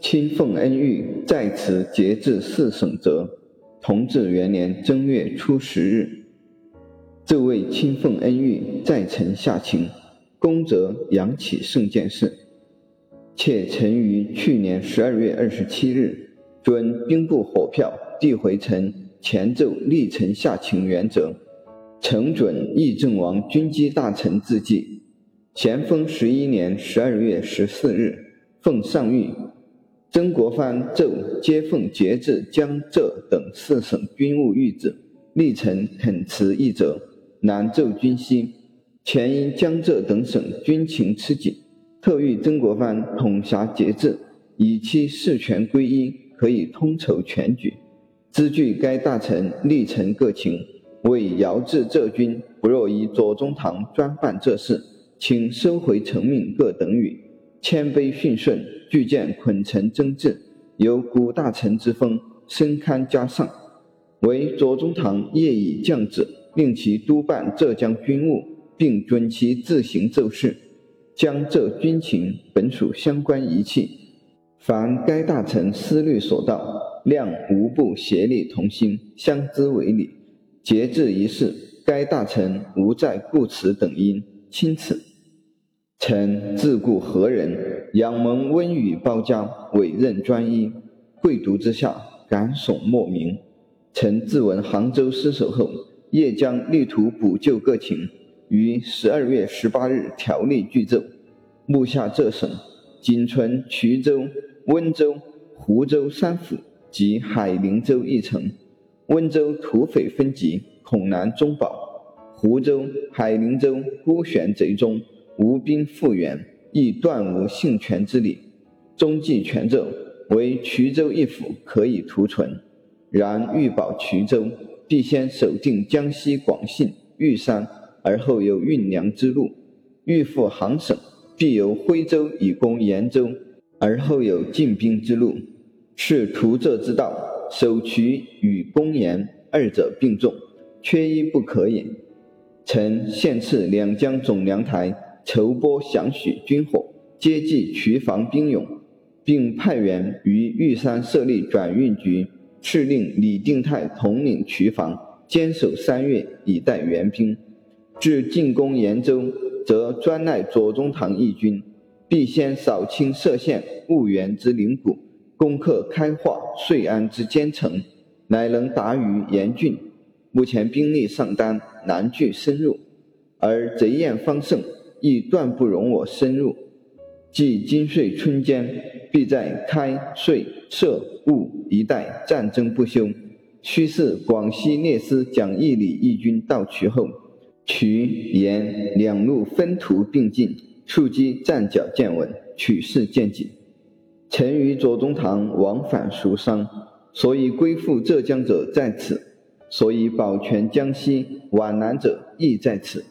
亲奉恩谕，在此节制四省则，同治元年正月初十日，这位亲奉恩谕，在臣下情，功则扬起圣见事。且臣于去年十二月二十七日，准兵部火票递回臣前奏立臣下情原则，承准议政王军机大臣自记。咸丰十一年十二月十四日，奉上谕。曾国藩奏接奉节制江浙等四省军务谕旨，历臣恳辞一折，南奏军心。前因江浙等省军情吃紧，特谕曾国藩统辖节制，以期事权归一，可以通筹全局。兹据该大臣历臣各情，为遥制浙军，不若以左宗棠专办这事，请收回成命各等语。谦卑逊顺，俱见捆臣争挚，有古大臣之风，深堪嘉上。为左宗棠业已降旨，令其督办浙江军务，并准其自行奏事。江浙军情本属相关仪器，凡该大臣思虑所到，谅无不协力同心，相知为理。节制一事，该大臣无再故此等因，钦此。臣自顾何人，仰蒙温雨包家，委任专一，贵族之下，感悚莫名。臣自闻杭州失守后，夜将力图补救各情，于十二月十八日条例具奏，目下浙省仅存衢州、温州、湖州三府及海陵州一城。温州土匪分集，恐难中保；湖州、海陵州孤悬贼中。无兵复原，亦断无幸权之理。中继权奏，为衢州一府可以图存。然欲保衢州，必先守定江西、广信、玉山，而后有运粮之路；欲复杭省，必由徽州以攻延州，而后有进兵之路。是图浙之道，守衢与攻延二者并重，缺一不可也。臣现赐两江总粮台。筹拨详许军火，接济渠防兵勇，并派员于玉山设立转运局，敕令李定泰统领渠防，坚守三月，以待援兵。至进攻延州，则专赖左宗棠义军，必先扫清歙县、婺源之灵谷，攻克开化、遂安之坚城，乃能达于严峻。目前兵力尚单，难据深入，而贼焰方盛。亦断不容我深入。即今岁春间，必在开、遂、涉、婺一带战争不休。须是广西聂司蒋义礼义军到渠后，渠沿两路分途并进，触击战脚渐稳，取势渐紧。臣与左宗棠往返数商，所以归附浙江者在此，所以保全江西皖南者亦在此。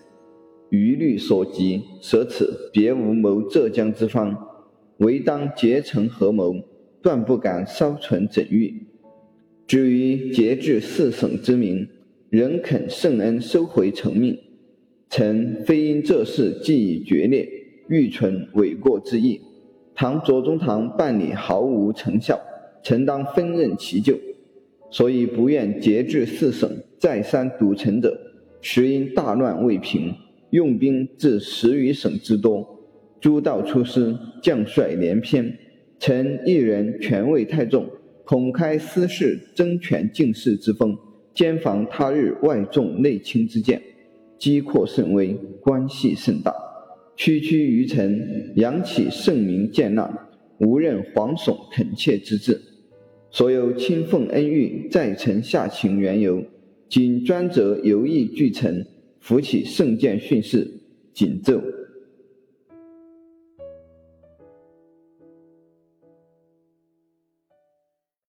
余虑所及，舍此别无谋浙江之方，唯当结成合谋，断不敢稍存整欲。至于节制四省之名，仍肯圣恩收回成命。臣非因这事既已决裂，欲存伪过之意。倘左宗棠办理毫无成效，臣当分任其咎。所以不愿节制四省，再三堵城者，实因大乱未平。用兵至十余省之多，诸道出师，将帅连篇，臣一人权位太重，恐开私事争权竞势之风，兼防他日外重内轻之见，机阔甚微，关系甚大。区区于臣，扬起圣明见纳，无任惶悚恳切之志。所有亲奉恩遇，在臣下请缘由，仅专责游艺具臣。扶起圣剑训示，紧奏。